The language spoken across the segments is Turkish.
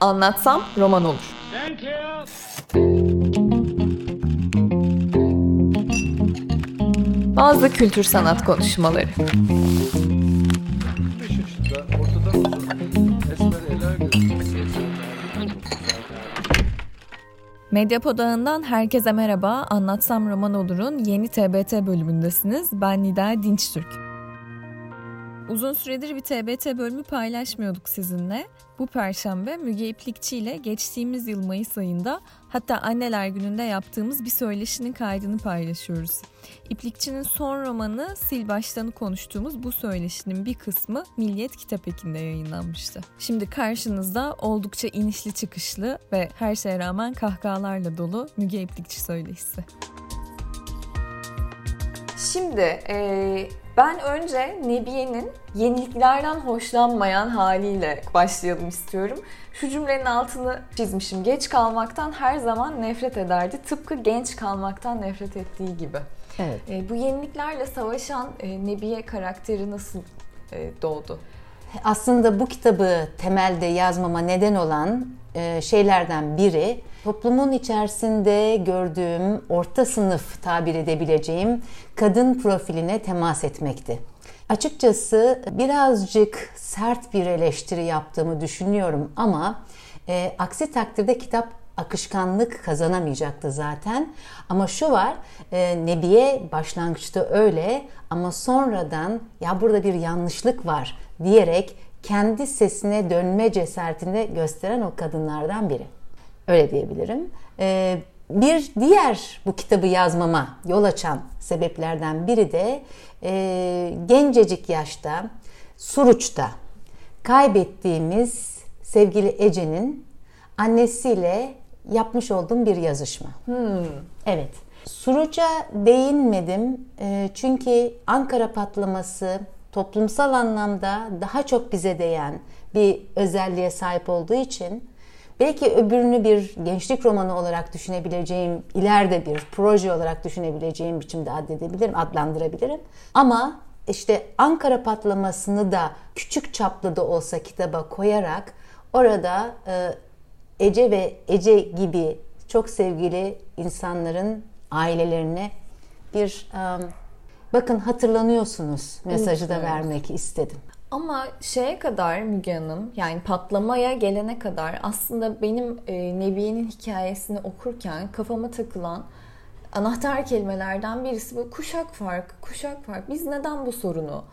Anlatsam roman olur. Bazı kültür sanat konuşmaları. Medyapod ağından herkese merhaba. Anlatsam Roman Olur'un yeni TBT bölümündesiniz. Ben Nida Dinçtürk. Uzun süredir bir TBT bölümü paylaşmıyorduk sizinle. Bu perşembe Müge İplikçi ile geçtiğimiz yıl Mayıs ayında hatta Anneler Günü'nde yaptığımız bir söyleşinin kaydını paylaşıyoruz. İplikçi'nin son romanı Sil Baştan'ı konuştuğumuz bu söyleşinin bir kısmı Milliyet Kitap Eki'nde yayınlanmıştı. Şimdi karşınızda oldukça inişli çıkışlı ve her şeye rağmen kahkahalarla dolu Müge İplikçi söyleşisi. Şimdi e, ben önce Nebiye'nin yeniliklerden hoşlanmayan haliyle başlayalım istiyorum. Şu cümlenin altını çizmişim. Geç kalmaktan her zaman nefret ederdi. Tıpkı genç kalmaktan nefret ettiği gibi. Evet. E, bu yeniliklerle savaşan e, Nebiye karakteri nasıl e, doğdu? Aslında bu kitabı temelde yazmama neden olan e, şeylerden biri toplumun içerisinde gördüğüm orta sınıf tabir edebileceğim kadın profiline temas etmekti. Açıkçası birazcık sert bir eleştiri yaptığımı düşünüyorum ama e, aksi takdirde kitap akışkanlık kazanamayacaktı zaten. Ama şu var, e, Nebiye başlangıçta öyle ama sonradan ya burada bir yanlışlık var diyerek kendi sesine dönme cesaretini gösteren o kadınlardan biri. Öyle diyebilirim. Ee, bir diğer bu kitabı yazmama yol açan sebeplerden biri de e, gencecik yaşta Suruç'ta kaybettiğimiz sevgili Ece'nin annesiyle yapmış olduğum bir yazışma. Hmm. Evet. Suruç'a değinmedim e, çünkü Ankara patlaması toplumsal anlamda daha çok bize değen bir özelliğe sahip olduğu için belki öbürünü bir gençlik romanı olarak düşünebileceğim, ileride bir proje olarak düşünebileceğim biçimde addedebilirim, adlandırabilirim. Ama işte Ankara patlamasını da küçük çaplı da olsa kitaba koyarak orada e, Ece ve Ece gibi çok sevgili insanların ailelerine bir um, bakın hatırlanıyorsunuz mesajı da vermek istedim. Ama şeye kadar Müge Hanım yani patlamaya gelene kadar aslında benim e, Nebiye'nin hikayesini okurken kafama takılan anahtar kelimelerden birisi bu kuşak farkı, kuşak farkı. Biz neden bu sorunu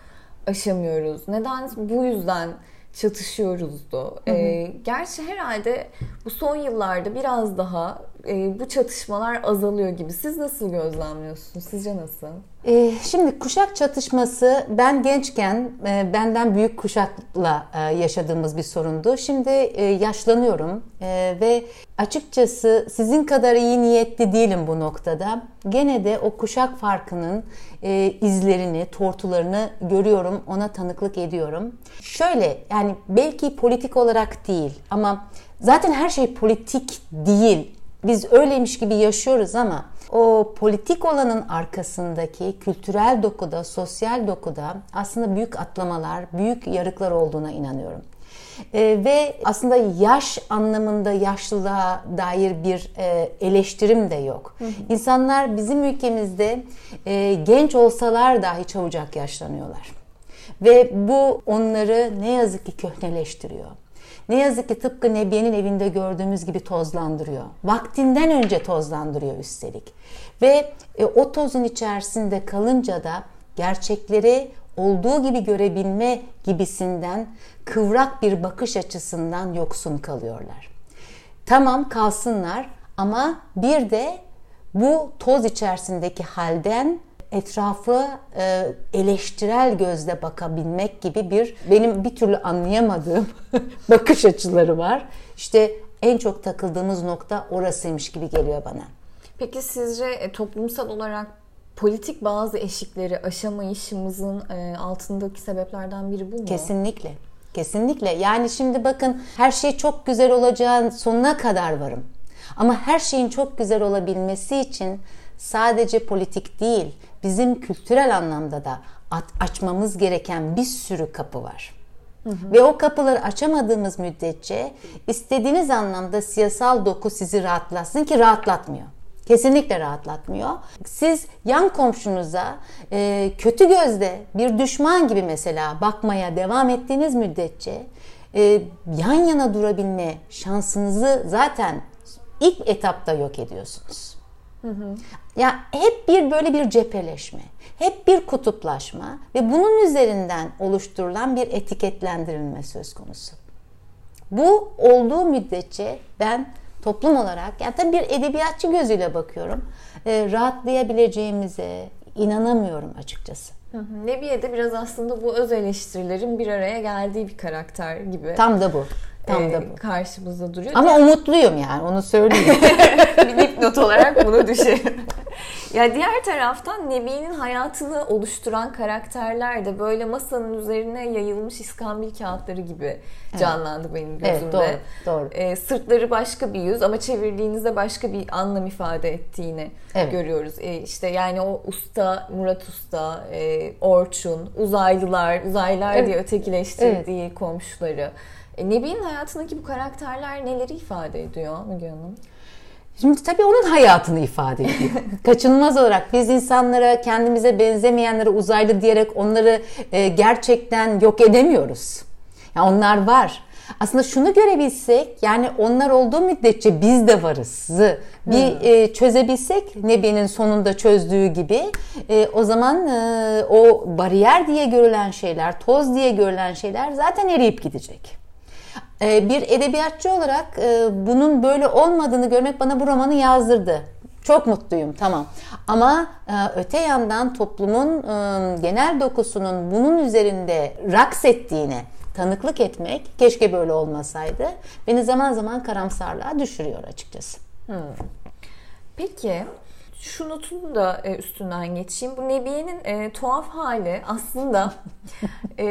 aşamıyoruz? Neden bu yüzden çatışıyoruzdu. Hı hı. E, gerçi herhalde bu son yıllarda biraz daha e, bu çatışmalar azalıyor gibi. Siz nasıl gözlemliyorsunuz? Sizce nasıl? E, şimdi kuşak çatışması ben gençken e, benden büyük kuşakla e, yaşadığımız bir sorundu. Şimdi e, yaşlanıyorum e, ve açıkçası sizin kadar iyi niyetli değilim bu noktada. Gene de o kuşak farkının e, izlerini, tortularını görüyorum, ona tanıklık ediyorum. Şöyle yani belki politik olarak değil ama zaten her şey politik değil biz öyleymiş gibi yaşıyoruz ama o politik olanın arkasındaki kültürel dokuda, sosyal dokuda aslında büyük atlamalar, büyük yarıklar olduğuna inanıyorum. E, ve aslında yaş anlamında yaşlılığa dair bir e, eleştirim de yok. Hı hı. İnsanlar bizim ülkemizde e, genç olsalar dahi çabucak yaşlanıyorlar. Ve bu onları ne yazık ki köhneleştiriyor. Ne yazık ki tıpkı Nebiye'nin evinde gördüğümüz gibi tozlandırıyor. Vaktinden önce tozlandırıyor üstelik. Ve e, o tozun içerisinde kalınca da gerçekleri olduğu gibi görebilme gibisinden kıvrak bir bakış açısından yoksun kalıyorlar. Tamam kalsınlar ama bir de bu toz içerisindeki halden etrafı e, eleştirel gözle bakabilmek gibi bir benim bir türlü anlayamadığım bakış açıları var. İşte en çok takıldığımız nokta orasıymış gibi geliyor bana. Peki sizce e, toplumsal olarak politik bazı eşikleri aşamayışımızın e, altındaki sebeplerden biri bu mu? Kesinlikle. Kesinlikle. Yani şimdi bakın her şey çok güzel olacağın sonuna kadar varım. Ama her şeyin çok güzel olabilmesi için sadece politik değil, bizim kültürel anlamda da açmamız gereken bir sürü kapı var. Ve o kapıları açamadığımız müddetçe istediğiniz anlamda siyasal doku sizi rahatlatsın ki rahatlatmıyor. Kesinlikle rahatlatmıyor. Siz yan komşunuza e, kötü gözle bir düşman gibi mesela bakmaya devam ettiğiniz müddetçe e, yan yana durabilme şansınızı zaten ilk etapta yok ediyorsunuz. Hı hı. Ya hep bir böyle bir cepheleşme, hep bir kutuplaşma ve bunun üzerinden oluşturulan bir etiketlendirilme söz konusu. Bu olduğu müddetçe ben toplum olarak yani tabii bir edebiyatçı gözüyle bakıyorum. E, rahatlayabileceğimize inanamıyorum açıkçası. Hı hı. Nebiye de biraz aslında bu öz eleştirilerin bir araya geldiği bir karakter gibi. Tam da bu. Tam e, da bu. karşımızda duruyor. Ama umutluyum yani onu söyleyeyim. bir dipnot olarak bunu düşün. ya diğer taraftan Nebi'nin hayatını oluşturan karakterler de böyle masanın üzerine yayılmış iskambil kağıtları gibi canlandı evet. benim gözümde. Evet, doğru, doğru. E, sırtları başka bir yüz ama çevirdiğinizde başka bir anlam ifade ettiğini evet. görüyoruz. E, işte yani o usta, Murat Usta, e, Orçun, uzaylılar, uzaylılar evet. diye ötekileştirdiği evet. komşuları. E, Nebi'nin hayatındaki bu karakterler neleri ifade ediyor Müge Hanım? Şimdi tabii onun hayatını ifade ediyor. Kaçınılmaz olarak biz insanlara kendimize benzemeyenlere uzaylı diyerek onları e, gerçekten yok edemiyoruz. Yani onlar var. Aslında şunu görebilsek yani onlar olduğu müddetçe biz de varız. Bir hmm. e, çözebilsek Nebi'nin sonunda çözdüğü gibi e, o zaman e, o bariyer diye görülen şeyler, toz diye görülen şeyler zaten eriyip gidecek. Ee, bir edebiyatçı olarak e, bunun böyle olmadığını görmek bana bu romanı yazdırdı. Çok mutluyum tamam. Ama e, öte yandan toplumun e, genel dokusunun bunun üzerinde raks ettiğine tanıklık etmek keşke böyle olmasaydı. Beni zaman zaman karamsarlığa düşürüyor açıkçası. Hmm. Peki şu notunu da üstünden geçeyim. Bu Nebiye'nin e, tuhaf hali aslında e,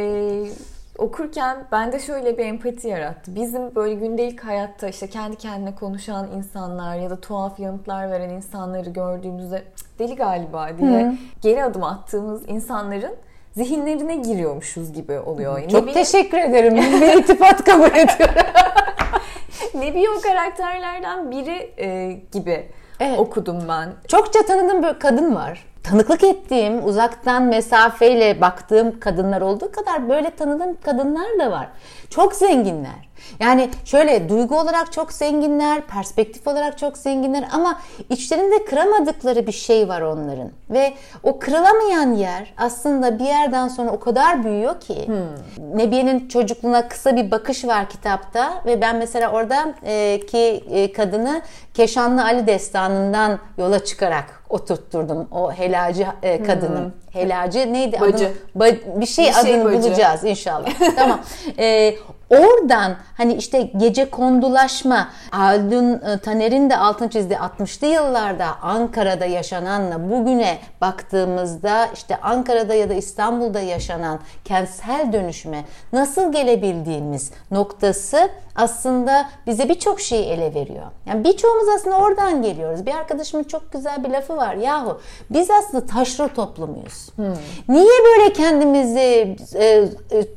okurken bende şöyle bir empati yarattı. Bizim böyle gündelik hayatta işte kendi kendine konuşan insanlar ya da tuhaf yanıtlar veren insanları gördüğümüzde deli galiba diye Hı. geri adım attığımız insanların zihinlerine giriyormuşuz gibi oluyor. Çok Nebi... teşekkür ederim. Bir iltifat kabul ediyorum. Nebi o karakterlerden biri e, gibi evet. okudum ben. Çokça tanıdığım bir kadın var tanıklık ettiğim, uzaktan mesafeyle baktığım kadınlar olduğu kadar böyle tanıdığım kadınlar da var. Çok zenginler. Yani şöyle duygu olarak çok zenginler, perspektif olarak çok zenginler ama içlerinde kıramadıkları bir şey var onların. Ve o kırılamayan yer aslında bir yerden sonra o kadar büyüyor ki. Hmm. Nebiye'nin çocukluğuna kısa bir bakış var kitapta ve ben mesela orada e, ki e, kadını Keşanlı Ali destanından yola çıkarak oturtturdum o helacı e, kadını. Hmm. Helacı neydi? Bacı. Adını, ba, bir şey, bir şey adını bacı. bulacağız inşallah. tamam. E, Oradan hani işte gece kondulaşma, Aldun e, Taner'in de altın çizdiği 60'lı yıllarda Ankara'da yaşananla bugüne baktığımızda işte Ankara'da ya da İstanbul'da yaşanan kentsel dönüşüme nasıl gelebildiğimiz noktası aslında bize birçok şeyi ele veriyor. Yani birçoğumuz aslında oradan geliyoruz. Bir arkadaşımın çok güzel bir lafı var. Yahu biz aslında taşra toplumuyuz. Hmm. Niye böyle kendimizi e, e,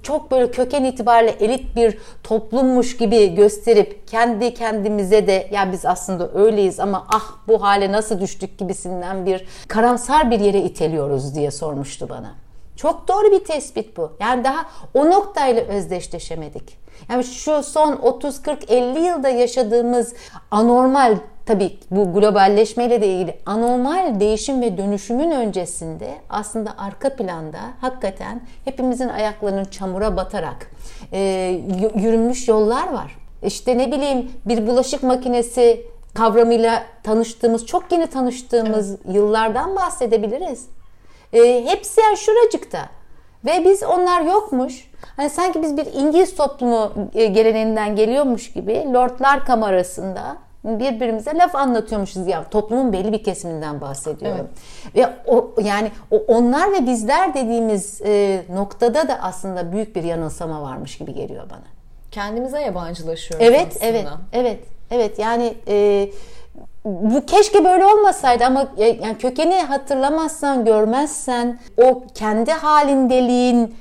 çok böyle köken itibariyle elit bir toplummuş gibi gösterip kendi kendimize de ya biz aslında öyleyiz ama ah bu hale nasıl düştük gibisinden bir karamsar bir yere iteliyoruz diye sormuştu bana. Çok doğru bir tespit bu. Yani daha o noktayla özdeşleşemedik. Yani şu son 30 40 50 yılda yaşadığımız anormal tabii bu globalleşmeyle de ilgili anormal değişim ve dönüşümün öncesinde aslında arka planda hakikaten hepimizin ayaklarının çamura batarak e, yürünmüş yollar var. İşte ne bileyim bir bulaşık makinesi kavramıyla tanıştığımız, çok yeni tanıştığımız evet. yıllardan bahsedebiliriz. E, hepsi yani şuracıkta. Ve biz onlar yokmuş. Hani sanki biz bir İngiliz toplumu e, geleneğinden geliyormuş gibi Lordlar Kamerası'nda birbirimize laf anlatıyormuşuz ya toplumun belli bir kesiminden bahsediyorum. Evet. Ve o yani o onlar ve bizler dediğimiz e, noktada da aslında büyük bir yanılsama varmış gibi geliyor bana. Kendimize yabancılaşıyoruz evet, aslında. Evet, evet, evet. Yani e, bu keşke böyle olmasaydı ama yani kökeni hatırlamazsan, görmezsen, o kendi halindeliğin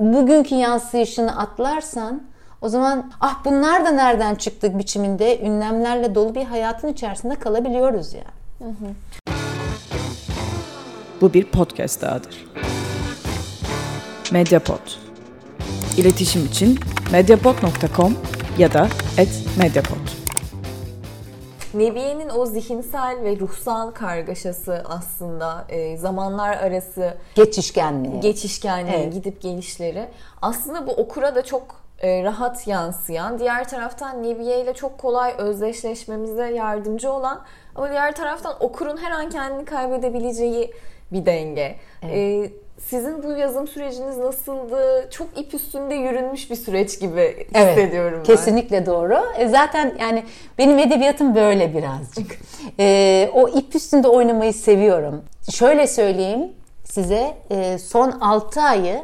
bugünkü yansıyışını atlarsan o zaman ah bunlar da nereden çıktık biçiminde ünlemlerle dolu bir hayatın içerisinde kalabiliyoruz ya. Yani. Bu bir podcast dahadır. Mediapod. İletişim için mediapod.com ya da @mediapod. Nebiye'nin o zihinsel ve ruhsal kargaşası aslında e, zamanlar arası geçişkenliği, geçişkenliği evet. gidip gelişleri aslında bu okura da çok e, rahat yansıyan, diğer taraftan Nebiye ile çok kolay özdeşleşmemize yardımcı olan ama diğer taraftan okurun her an kendini kaybedebileceği bir denge. Evet. E, sizin bu yazım süreciniz nasıldı? Çok ip üstünde yürünmüş bir süreç gibi evet, hissediyorum ben. Kesinlikle doğru. E zaten yani benim edebiyatım böyle birazcık. e, o ip üstünde oynamayı seviyorum. Şöyle söyleyeyim size e, son 6 ayı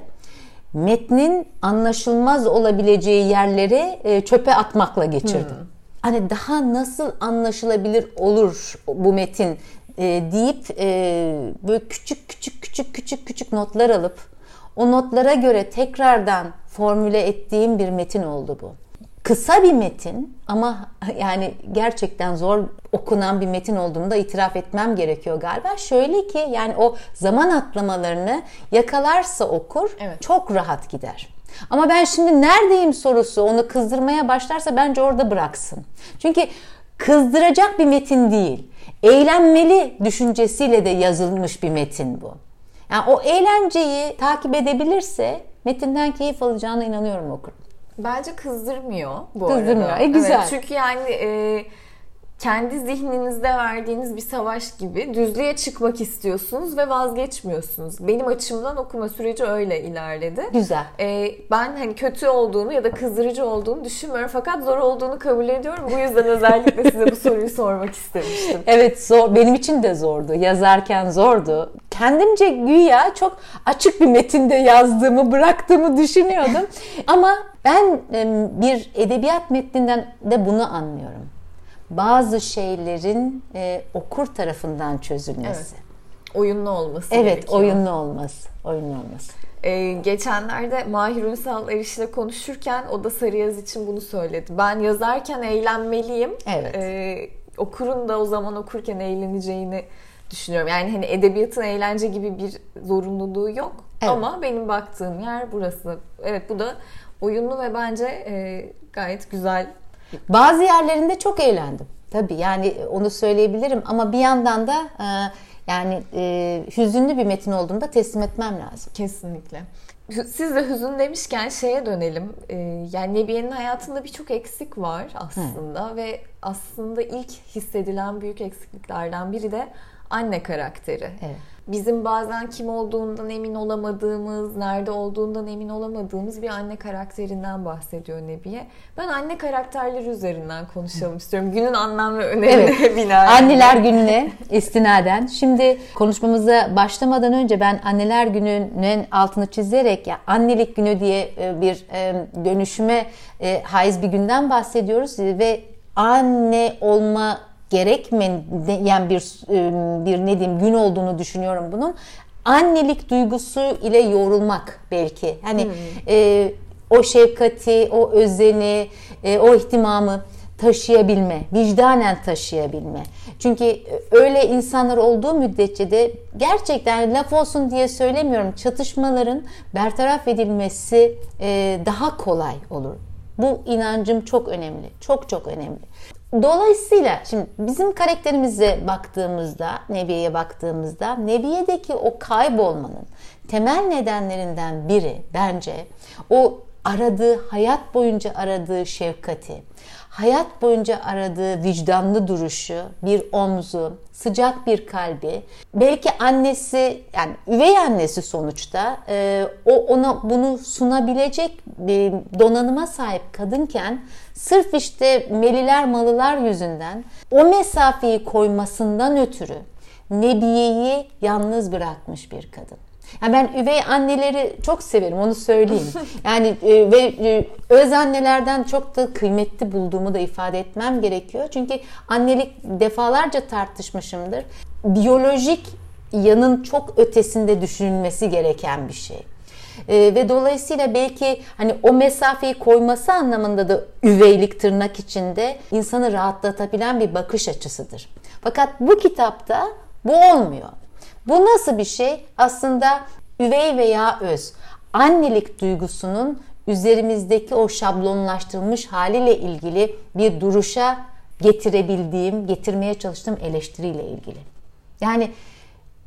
metnin anlaşılmaz olabileceği yerleri e, çöpe atmakla geçirdim. Hmm. Hani daha nasıl anlaşılabilir olur bu metin e, deyip e, böyle küçük küçük küçük küçük küçük notlar alıp o notlara göre tekrardan formüle ettiğim bir metin oldu bu. Kısa bir metin ama yani gerçekten zor okunan bir metin olduğunu da itiraf etmem gerekiyor galiba. Şöyle ki yani o zaman atlamalarını yakalarsa okur evet. çok rahat gider. Ama ben şimdi neredeyim sorusu onu kızdırmaya başlarsa bence orada bıraksın. Çünkü kızdıracak bir metin değil. Eğlenmeli düşüncesiyle de yazılmış bir metin bu. Yani o eğlenceyi takip edebilirse metinden keyif alacağına inanıyorum okur. Bence kızdırmıyor bu Kızdırmıyor. arada. E, güzel. Evet, çünkü yani e, kendi zihninizde verdiğiniz bir savaş gibi düzlüğe çıkmak istiyorsunuz ve vazgeçmiyorsunuz. Benim açımdan okuma süreci öyle ilerledi. Güzel. Ee, ben hani kötü olduğunu ya da kızdırıcı olduğunu düşünmüyorum fakat zor olduğunu kabul ediyorum. Bu yüzden özellikle size bu soruyu sormak istemiştim. Evet zor. Benim için de zordu. Yazarken zordu. Kendimce güya çok açık bir metinde yazdığımı, bıraktığımı düşünüyordum. Ama ben bir edebiyat metninden de bunu anlıyorum bazı şeylerin e, okur tarafından çözülmesi. Evet. Oyunlu olması Evet, gerekiyor. oyunlu olması. Oyunlu olması. Ee, geçenlerde Mahir Ünsal Eriş ile konuşurken o da Sarı Yaz için bunu söyledi. Ben yazarken eğlenmeliyim. Evet. Ee, okurun da o zaman okurken eğleneceğini düşünüyorum. Yani hani edebiyatın eğlence gibi bir zorunluluğu yok. Evet. Ama benim baktığım yer burası. Evet bu da oyunlu ve bence e, gayet güzel bazı yerlerinde çok eğlendim. Tabii yani onu söyleyebilirim ama bir yandan da e, yani e, hüzünlü bir metin olduğunda teslim etmem lazım. Kesinlikle. Siz de hüzün demişken şeye dönelim. E, yani Nebiye'nin hayatında birçok eksik var aslında Hı. ve aslında ilk hissedilen büyük eksikliklerden biri de anne karakteri. Evet bizim bazen kim olduğundan emin olamadığımız, nerede olduğundan emin olamadığımız bir anne karakterinden bahsediyor Nebiye. Ben anne karakterleri üzerinden konuşalım istiyorum. Günün anlam ve önemine evet. binaen. Anneler gününe istinaden. Şimdi konuşmamıza başlamadan önce ben anneler gününün altını çizerek ya annelik günü diye e, bir e, dönüşüme e, haiz bir günden bahsediyoruz ve anne olma gerekmeyen bir ıı, bir ne diyeyim gün olduğunu düşünüyorum bunun. Annelik duygusu ile yoğrulmak belki. Hani hmm. e, o şefkati, o özeni, e, o ihtimamı taşıyabilme, vicdanen taşıyabilme. Çünkü e, öyle insanlar olduğu müddetçe de gerçekten laf olsun diye söylemiyorum çatışmaların bertaraf edilmesi e, daha kolay olur. Bu inancım çok önemli. Çok çok önemli. Dolayısıyla şimdi bizim karakterimize baktığımızda, Nebiye'ye baktığımızda Nebiye'deki o kaybolmanın temel nedenlerinden biri bence o aradığı, hayat boyunca aradığı şefkati, hayat boyunca aradığı vicdanlı duruşu, bir omzu, sıcak bir kalbi, belki annesi yani üvey annesi sonuçta e, o ona bunu sunabilecek bir donanıma sahip kadınken sırf işte meliler malılar yüzünden o mesafeyi koymasından ötürü Nebiye'yi yalnız bırakmış bir kadın. Yani ben üvey anneleri çok severim onu söyleyeyim. Yani e, ve e, öz annelerden çok da kıymetli bulduğumu da ifade etmem gerekiyor. Çünkü annelik defalarca tartışmışımdır. Biyolojik yanın çok ötesinde düşünülmesi gereken bir şey. E, ve dolayısıyla belki hani o mesafeyi koyması anlamında da üveylik tırnak içinde insanı rahatlatabilen bir bakış açısıdır. Fakat bu kitapta bu olmuyor. Bu nasıl bir şey? Aslında üvey veya öz annelik duygusunun üzerimizdeki o şablonlaştırılmış haliyle ilgili bir duruşa getirebildiğim, getirmeye çalıştığım eleştiriyle ilgili. Yani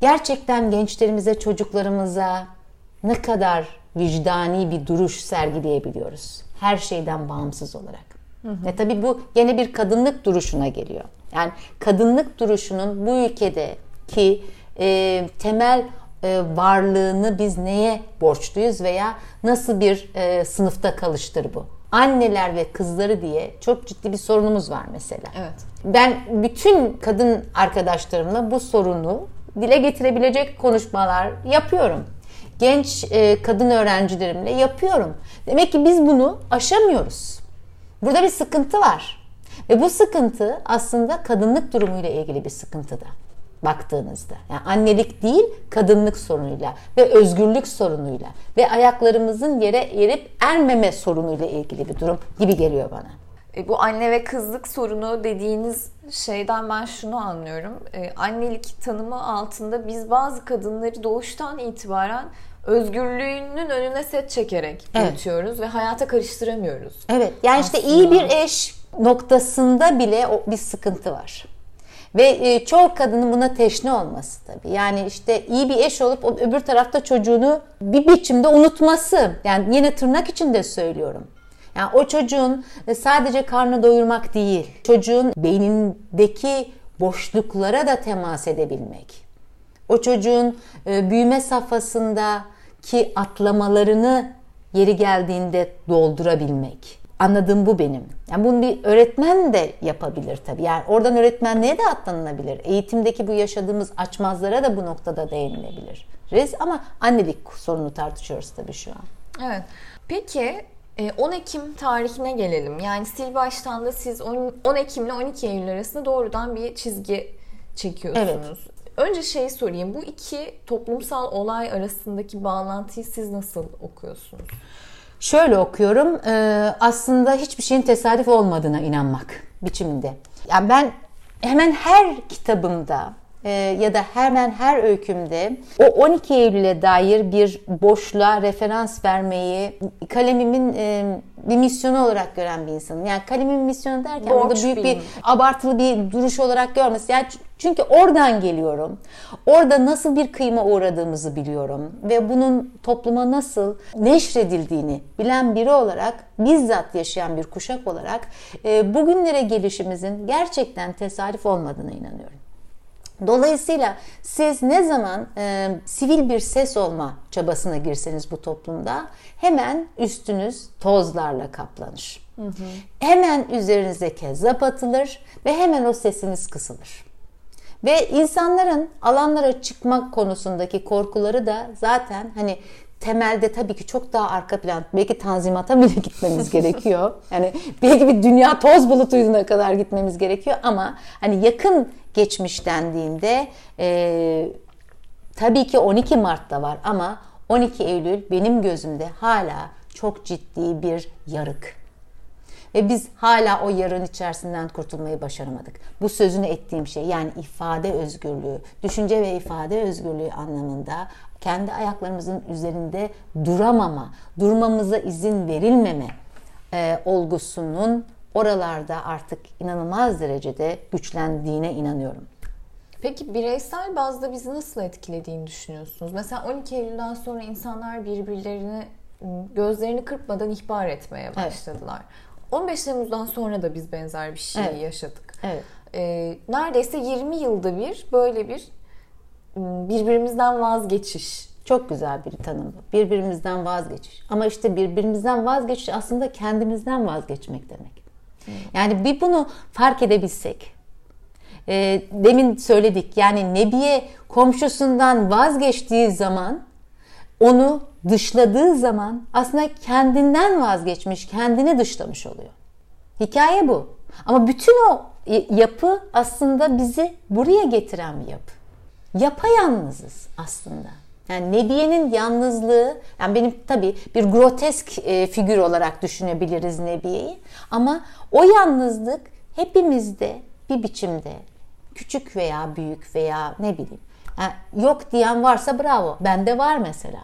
gerçekten gençlerimize, çocuklarımıza ne kadar vicdani bir duruş sergileyebiliyoruz. Her şeyden bağımsız olarak. Hı hı. Ve tabii bu gene bir kadınlık duruşuna geliyor. Yani kadınlık duruşunun bu ülkede ki e, temel e, varlığını biz neye borçluyuz veya nasıl bir e, sınıfta kalıştır bu? Anneler ve kızları diye çok ciddi bir sorunumuz var mesela. Evet. Ben bütün kadın arkadaşlarımla bu sorunu dile getirebilecek konuşmalar yapıyorum. Genç e, kadın öğrencilerimle yapıyorum. Demek ki biz bunu aşamıyoruz. Burada bir sıkıntı var. Ve bu sıkıntı aslında kadınlık durumuyla ilgili bir sıkıntı da baktığınızda. Yani annelik değil, kadınlık sorunuyla ve özgürlük sorunuyla ve ayaklarımızın yere erip ermeme sorunuyla ilgili bir durum gibi geliyor bana. E, bu anne ve kızlık sorunu dediğiniz şeyden ben şunu anlıyorum. E, annelik tanımı altında biz bazı kadınları doğuştan itibaren özgürlüğünün önüne set çekerek evet. ve hayata karıştıramıyoruz. Evet. Yani Aslında. işte iyi bir eş noktasında bile bir sıkıntı var. Ve e, çoğu kadının buna teşne olması tabii. Yani işte iyi bir eş olup öbür tarafta çocuğunu bir biçimde unutması. Yani yine tırnak içinde söylüyorum. Yani o çocuğun e, sadece karnı doyurmak değil, çocuğun beynindeki boşluklara da temas edebilmek. O çocuğun e, büyüme safhasındaki atlamalarını yeri geldiğinde doldurabilmek. Anladığım bu benim. Yani bunu bir öğretmen de yapabilir tabii. Yani oradan öğretmenliğe de atlanılabilir. Eğitimdeki bu yaşadığımız açmazlara da bu noktada değinilebilir. Rez ama annelik sorunu tartışıyoruz tabii şu an. Evet. Peki 10 e, Ekim tarihine gelelim. Yani sil baştan da siz 10 Ekim ile 12 Eylül arasında doğrudan bir çizgi çekiyorsunuz. Önce şey sorayım. Bu iki toplumsal olay arasındaki bağlantıyı siz nasıl okuyorsunuz? Şöyle okuyorum. aslında hiçbir şeyin tesadüf olmadığına inanmak biçiminde. Yani ben hemen her kitabımda e, ya da hemen her öykümde o 12 Eylül'e dair bir boşluğa referans vermeyi kalemimin e, bir misyonu olarak gören bir insanım. Yani kalemin misyonu derken Borç burada büyük bir abartılı bir duruş olarak görmesi. Yani çünkü oradan geliyorum. Orada nasıl bir kıyma uğradığımızı biliyorum ve bunun topluma nasıl neşredildiğini bilen biri olarak bizzat yaşayan bir kuşak olarak e, bugünlere gelişimizin gerçekten tesadüf olmadığına inanıyorum. Dolayısıyla siz ne zaman e, sivil bir ses olma çabasına girseniz bu toplumda hemen üstünüz tozlarla kaplanır. Hı hı. Hemen üzerinize kezzap atılır ve hemen o sesiniz kısılır. Ve insanların alanlara çıkmak konusundaki korkuları da zaten hani temelde tabii ki çok daha arka plan belki tanzimata bile gitmemiz gerekiyor. Yani belki bir dünya toz bulutuyuna kadar gitmemiz gerekiyor ama hani yakın geçmiş dendiğinde e, tabii ki 12 Mart'ta var ama 12 Eylül benim gözümde hala çok ciddi bir yarık. Ve biz hala o yarın içerisinden kurtulmayı başaramadık. Bu sözünü ettiğim şey yani ifade özgürlüğü, düşünce ve ifade özgürlüğü anlamında kendi ayaklarımızın üzerinde duramama, durmamıza izin verilmeme e, olgusunun oralarda artık inanılmaz derecede güçlendiğine inanıyorum. Peki bireysel bazda bizi nasıl etkilediğini düşünüyorsunuz? Mesela 12 Eylül'den sonra insanlar birbirlerini gözlerini kırpmadan ihbar etmeye başladılar. 15 Temmuz'dan sonra da biz benzer bir şey Evet. yaşadık. Evet. Ee, neredeyse 20 yılda bir böyle bir m, birbirimizden vazgeçiş. Çok güzel bir tanım bu. Birbirimizden vazgeçiş. Ama işte birbirimizden vazgeçiş aslında kendimizden vazgeçmek demek. Yani bir bunu fark edebilsek. e, demin söyledik yani Nebiye komşusundan vazgeçtiği zaman onu dışladığı zaman aslında kendinden vazgeçmiş, kendini dışlamış oluyor. Hikaye bu. Ama bütün o yapı aslında bizi buraya getiren bir yapı. Yapayalnızız aslında. Yani Nebiye'nin yalnızlığı, yani benim tabii bir grotesk e, figür olarak düşünebiliriz Nebiye'yi. Ama o yalnızlık hepimizde bir biçimde küçük veya büyük veya ne bileyim yani yok diyen varsa bravo. Bende var mesela.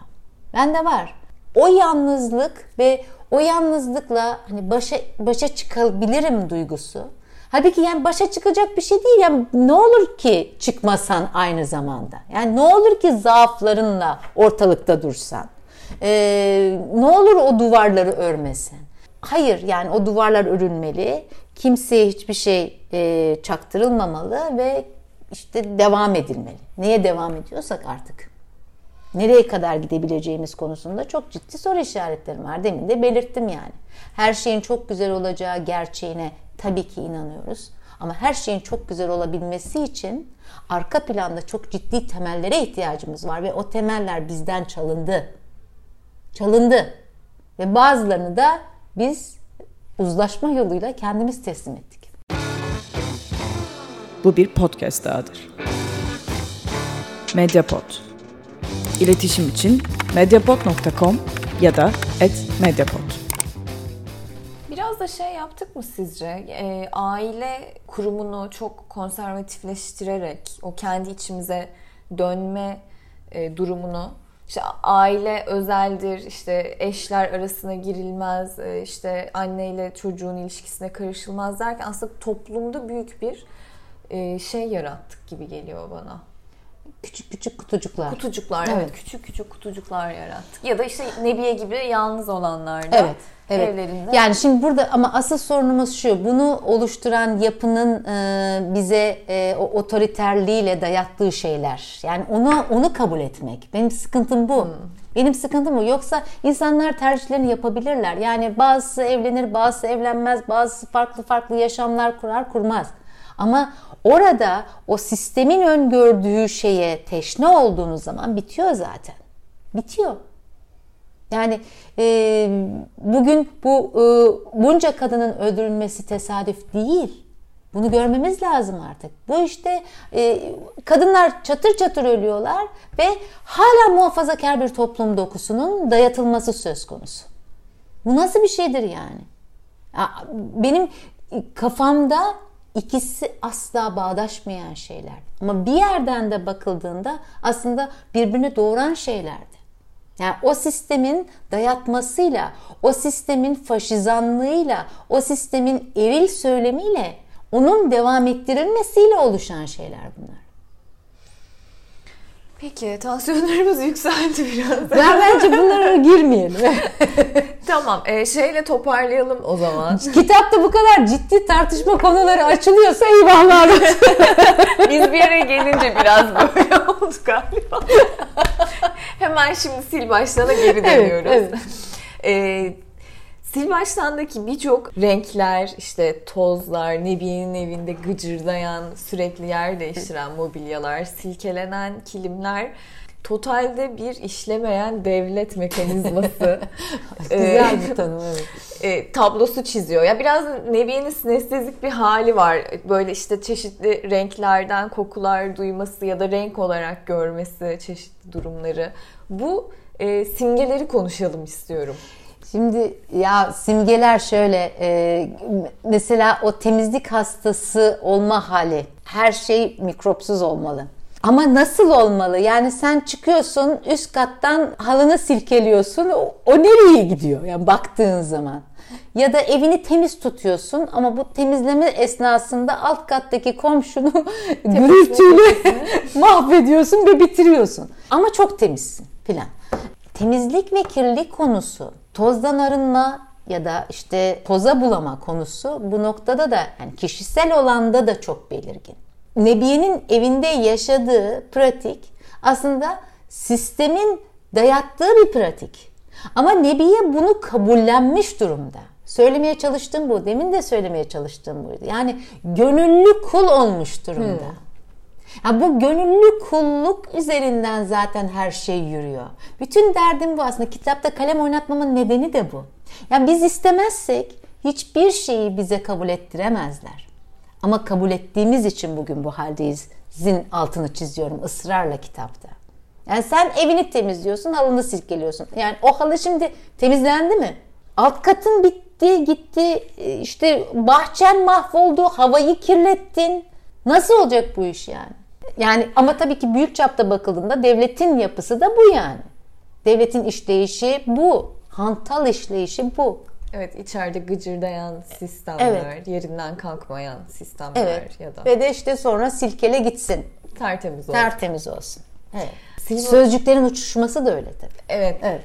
Bende var. O yalnızlık ve o yalnızlıkla hani başa başa çıkabilirim duygusu. Halbuki yani başa çıkacak bir şey değil. Yani ne olur ki çıkmasan aynı zamanda? Yani ne olur ki zaaflarınla ortalıkta dursan? Ee, ne olur o duvarları örmesen? Hayır yani o duvarlar örülmeli. Kimseye hiçbir şey e, çaktırılmamalı ve işte devam edilmeli. Neye devam ediyorsak artık. Nereye kadar gidebileceğimiz konusunda çok ciddi soru işaretlerim var. Demin de belirttim yani. Her şeyin çok güzel olacağı gerçeğine tabii ki inanıyoruz. Ama her şeyin çok güzel olabilmesi için arka planda çok ciddi temellere ihtiyacımız var ve o temeller bizden çalındı. Çalındı. Ve bazılarını da biz uzlaşma yoluyla kendimiz teslim ettik. Bu bir podcast dahadır. Mediapod. İletişim için mediapod.com ya da @mediapod. Biraz da şey yaptık mı sizce? Ee, aile kurumunu çok konservatifleştirerek o kendi içimize dönme e, durumunu işte aile özeldir, işte eşler arasına girilmez, e, işte anneyle çocuğun ilişkisine karışılmaz derken aslında toplumda büyük bir e, şey yarattık gibi geliyor bana. Küçük kutucuklar. Kutucuklar evet. Evet. küçük küçük kutucuklar yarattık. Ya da işte Nebiye gibi yalnız olanlar da Evet. Evet. evlerinde. Yani şimdi burada ama asıl sorunumuz şu. Bunu oluşturan yapının e, bize e, o otoriterliğiyle dayattığı şeyler. Yani onu onu kabul etmek. Benim sıkıntım bu. Benim sıkıntım bu. Yoksa insanlar tercihlerini yapabilirler. Yani bazısı evlenir, bazısı evlenmez, bazısı farklı farklı yaşamlar kurar, kurmaz. Ama orada o sistemin öngördüğü şeye teşne olduğunuz zaman bitiyor zaten. Bitiyor. Yani e, bugün bu e, bunca kadının öldürülmesi tesadüf değil. Bunu görmemiz lazım artık. Bu işte e, kadınlar çatır çatır ölüyorlar ve hala muhafazakar bir toplum dokusunun dayatılması söz konusu. Bu nasıl bir şeydir yani? Ya, Benim kafamda ikisi asla bağdaşmayan şeyler. Ama bir yerden de bakıldığında aslında birbirini doğuran şeylerdi. Yani o sistemin dayatmasıyla, o sistemin faşizanlığıyla, o sistemin eril söylemiyle onun devam ettirilmesiyle oluşan şeyler bunlar. Peki tansiyonlarımız yükseldi biraz. Ben bence bunlara girmeyelim. tamam e, şeyle toparlayalım o zaman. Kitapta bu kadar ciddi tartışma konuları açılıyorsa eyvahlar. Biz bir araya gelince biraz böyle oldu galiba. Hemen şimdi sil baştana geri dönüyoruz. evet. E, sil baştandaki birçok renkler, işte tozlar, Nebiye'nin evinde gıcırdayan, sürekli yer değiştiren mobilyalar, silkelenen kilimler totalde bir işlemeyen devlet mekanizması Güzel bir tanım evet. e, tablosu çiziyor. Ya biraz Nebiye'nin sinestezik bir hali var. Böyle işte çeşitli renklerden kokular duyması ya da renk olarak görmesi çeşitli durumları. Bu e, simgeleri konuşalım istiyorum. Şimdi ya simgeler şöyle e, mesela o temizlik hastası olma hali her şey mikropsuz olmalı. Ama nasıl olmalı? Yani sen çıkıyorsun üst kattan halını silkeliyorsun o, o nereye gidiyor? Yani baktığın zaman. Ya da evini temiz tutuyorsun ama bu temizleme esnasında alt kattaki komşunu gürültüyle mahvediyorsun ve bitiriyorsun. Ama çok temizsin filan. temizlik ve kirlilik konusu, tozdan arınma ya da işte toza bulama konusu bu noktada da yani kişisel olanda da çok belirgin. Nebiye'nin evinde yaşadığı pratik aslında sistemin dayattığı bir pratik. Ama Nebiye bunu kabullenmiş durumda. Söylemeye çalıştığım bu. Demin de söylemeye çalıştığım buydu. Yani gönüllü kul olmuş durumda. Hmm. Ya bu gönüllü kulluk üzerinden zaten her şey yürüyor. Bütün derdim bu aslında. Kitapta kalem oynatmamın nedeni de bu. Yani biz istemezsek hiçbir şeyi bize kabul ettiremezler. Ama kabul ettiğimiz için bugün bu haldeyiz. Zin altını çiziyorum ısrarla kitapta. Yani sen evini temizliyorsun, halını silkeliyorsun. Yani o halı şimdi temizlendi mi? Alt katın bitti, gitti. İşte bahçen mahvoldu, havayı kirlettin. Nasıl olacak bu iş yani? Yani ama tabii ki büyük çapta bakıldığında devletin yapısı da bu yani. Devletin işleyişi bu. Hantal işleyişi bu. Evet içeride gıcırdayan sistemler, evet. yerinden kalkmayan sistemler evet. ya da. Ve de işte sonra silkele gitsin. Tertemiz olsun. Tertemiz olsun. Evet. Sil Sözcüklerin uçuşması da öyle tabii. Evet. evet.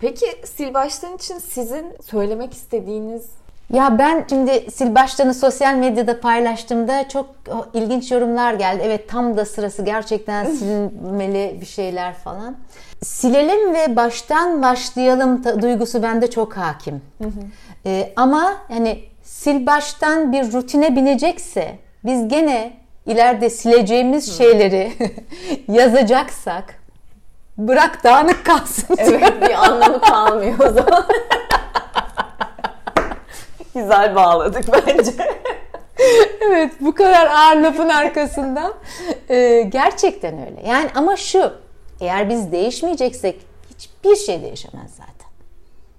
Peki sil baştan için sizin söylemek istediğiniz ya ben şimdi sil baştanı sosyal medyada paylaştığımda çok ilginç yorumlar geldi. Evet tam da sırası gerçekten silinmeli bir şeyler falan. Silelim ve baştan başlayalım duygusu bende çok hakim. Ee, ama yani sil baştan bir rutine binecekse biz gene ileride sileceğimiz şeyleri yazacaksak bırak dağınık kalsın. Evet bir anlamı kalmıyor o zaman. Güzel bağladık bence. evet bu kadar ağır lafın arkasından ee, gerçekten öyle. Yani ama şu eğer biz değişmeyeceksek hiçbir şey değişemez zaten.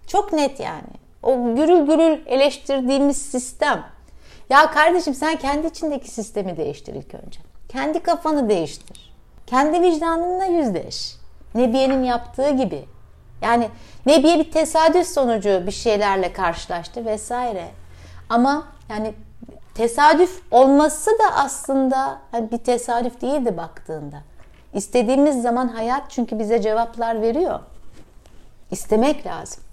Çok net yani. O gürül gürül eleştirdiğimiz sistem. Ya kardeşim sen kendi içindeki sistemi değiştir ilk önce. Kendi kafanı değiştir. Kendi vicdanınla yüzleş. Nebiye'nin yaptığı gibi. Yani Nebiye bir tesadüf sonucu bir şeylerle karşılaştı vesaire. Ama yani tesadüf olması da aslında hani bir tesadüf değildi baktığında. İstediğimiz zaman hayat çünkü bize cevaplar veriyor. İstemek lazım.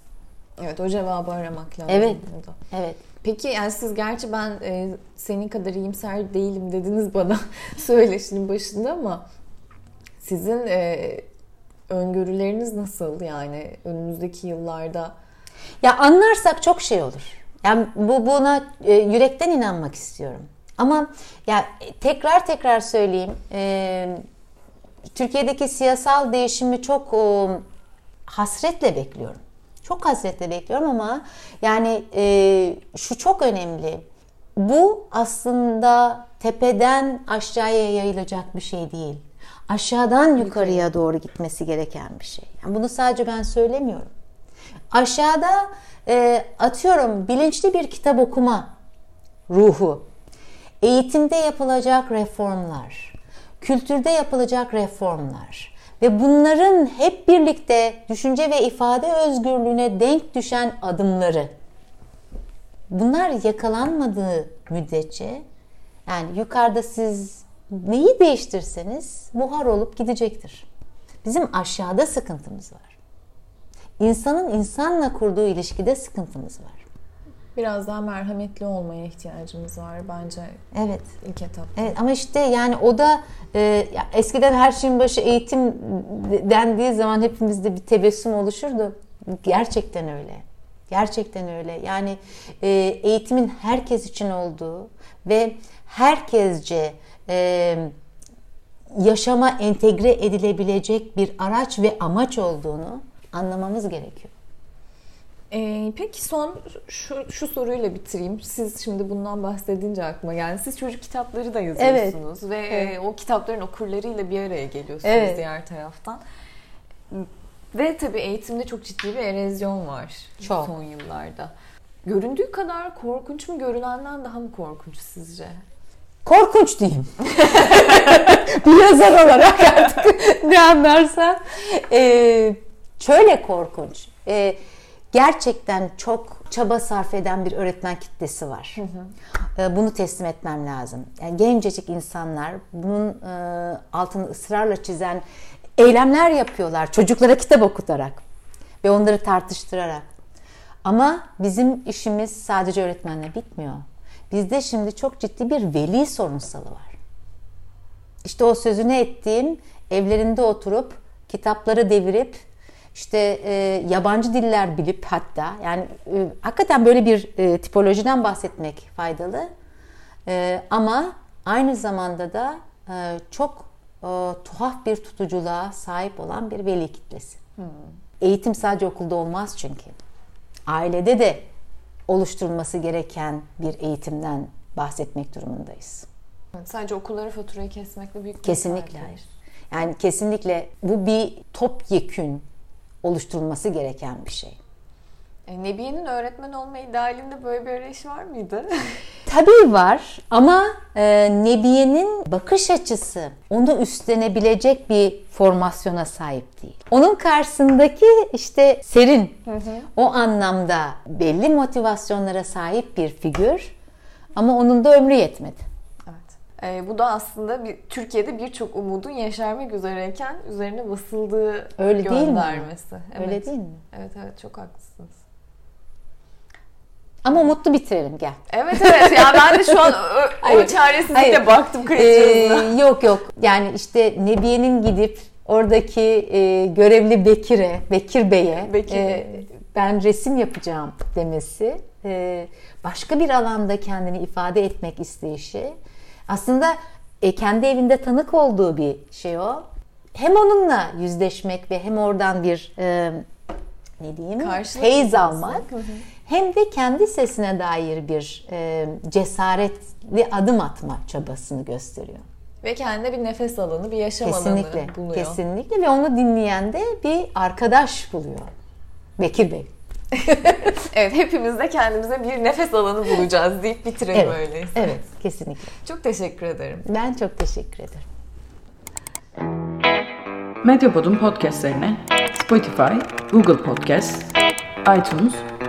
Evet o cevabı aramak lazım. Evet. Burada. Evet. Peki yani siz gerçi ben e, senin kadar iyimser değilim dediniz bana söyleşinin başında ama sizin e, öngörüleriniz nasıl yani önümüzdeki yıllarda? Ya anlarsak çok şey olur. Yani bu buna e, yürekten inanmak istiyorum. Ama ya tekrar tekrar söyleyeyim. E, Türkiye'deki siyasal değişimi çok e, hasretle bekliyorum. Çok hasretle bekliyorum ama yani e, şu çok önemli. Bu aslında tepeden aşağıya yayılacak bir şey değil. Aşağıdan yukarıya doğru gitmesi gereken bir şey. Yani bunu sadece ben söylemiyorum. Aşağıda e, atıyorum bilinçli bir kitap okuma ruhu, eğitimde yapılacak reformlar, kültürde yapılacak reformlar ve bunların hep birlikte düşünce ve ifade özgürlüğüne denk düşen adımları bunlar yakalanmadığı müddetçe yani yukarıda siz neyi değiştirseniz buhar olup gidecektir. Bizim aşağıda sıkıntımız var. İnsanın insanla kurduğu ilişkide sıkıntımız var. Biraz daha merhametli olmaya ihtiyacımız var bence. Evet. İlk etapta. Evet ama işte yani o da e, eskiden her şeyin başı eğitim dendiği zaman hepimizde bir tebessüm oluşurdu. Gerçekten öyle. Gerçekten öyle. Yani e, eğitimin herkes için olduğu ve herkesce e, yaşama entegre edilebilecek bir araç ve amaç olduğunu anlamamız gerekiyor. Ee, peki son şu, şu soruyla bitireyim. Siz şimdi bundan bahsedince aklıma geldi. Siz çocuk kitapları da yazıyorsunuz evet. ve evet. o kitapların okurlarıyla bir araya geliyorsunuz evet. diğer taraftan. Ve tabii eğitimde çok ciddi bir erozyon var çok. son yıllarda. Göründüğü kadar korkunç mu, görünenden daha mı korkunç sizce? Korkunç diyeyim. bir yazar olarak artık ne anlarsa. Ee, şöyle korkunç. Ee, gerçekten çok çaba sarf eden bir öğretmen kitlesi var. Hı hı. Ee, bunu teslim etmem lazım. Yani gencecik insanlar bunun e, altını ısrarla çizen eylemler yapıyorlar çocuklara kitap okutarak. ve onları tartıştırarak. Ama bizim işimiz sadece öğretmenle bitmiyor. Bizde şimdi çok ciddi bir veli sorunsalı var. İşte o sözünü ettiğim evlerinde oturup kitapları devirip işte e, yabancı diller bilip hatta yani e, hakikaten böyle bir e, tipolojiden bahsetmek faydalı. E, ama aynı zamanda da e, çok e, tuhaf bir tutuculuğa sahip olan bir veli kitlesi. Hmm. Eğitim sadece okulda olmaz çünkü. Ailede de oluşturulması gereken bir eğitimden bahsetmek durumundayız. sadece okulları faturayı kesmekle büyük bir Kesinlikle hayır. Yani kesinlikle bu bir topyekün oluşturulması gereken bir şey. E, Nebiye'nin öğretmen olma idealinde böyle bir arayış var mıydı? Tabii var ama e, Nebiye'nin bakış açısı onu üstlenebilecek bir formasyona sahip değil. Onun karşısındaki işte Serin hı hı. o anlamda belli motivasyonlara sahip bir figür ama onun da ömrü yetmedi. E, bu da aslında bir, Türkiye'de birçok umudun yeşermek üzereyken üzerine basıldığı Öyle göndermesi. Değil mi? Evet. Öyle değil mi? Evet evet çok haklısınız. Ama umutlu bitirelim gel. Evet evet ya ben de şu an o, o çaresizlikle baktım kayıtlarınıza. Ee, yok yok yani işte Nebiye'nin gidip oradaki e, görevli Bekir'e, Bekir Bey'e Bekir. E, ben resim yapacağım demesi, e, başka bir alanda kendini ifade etmek isteyişi aslında e, kendi evinde tanık olduğu bir şey o. Hem onunla yüzleşmek ve hem oradan bir e, ne diyeyim feyiz almak hem de kendi sesine dair bir e, cesaretli adım atma çabasını gösteriyor. Ve kendine bir nefes alanı, bir yaşam kesinlikle, alanı buluyor. Kesinlikle ve onu dinleyen de bir arkadaş buluyor. Bekir Bey. evet hepimiz de kendimize bir nefes alanı bulacağız deyip bitirelim evet, öyleyse. Evet kesinlikle. Çok teşekkür ederim. Ben çok teşekkür ederim. Medyapod'un podcastlerine Spotify, Google Podcast, iTunes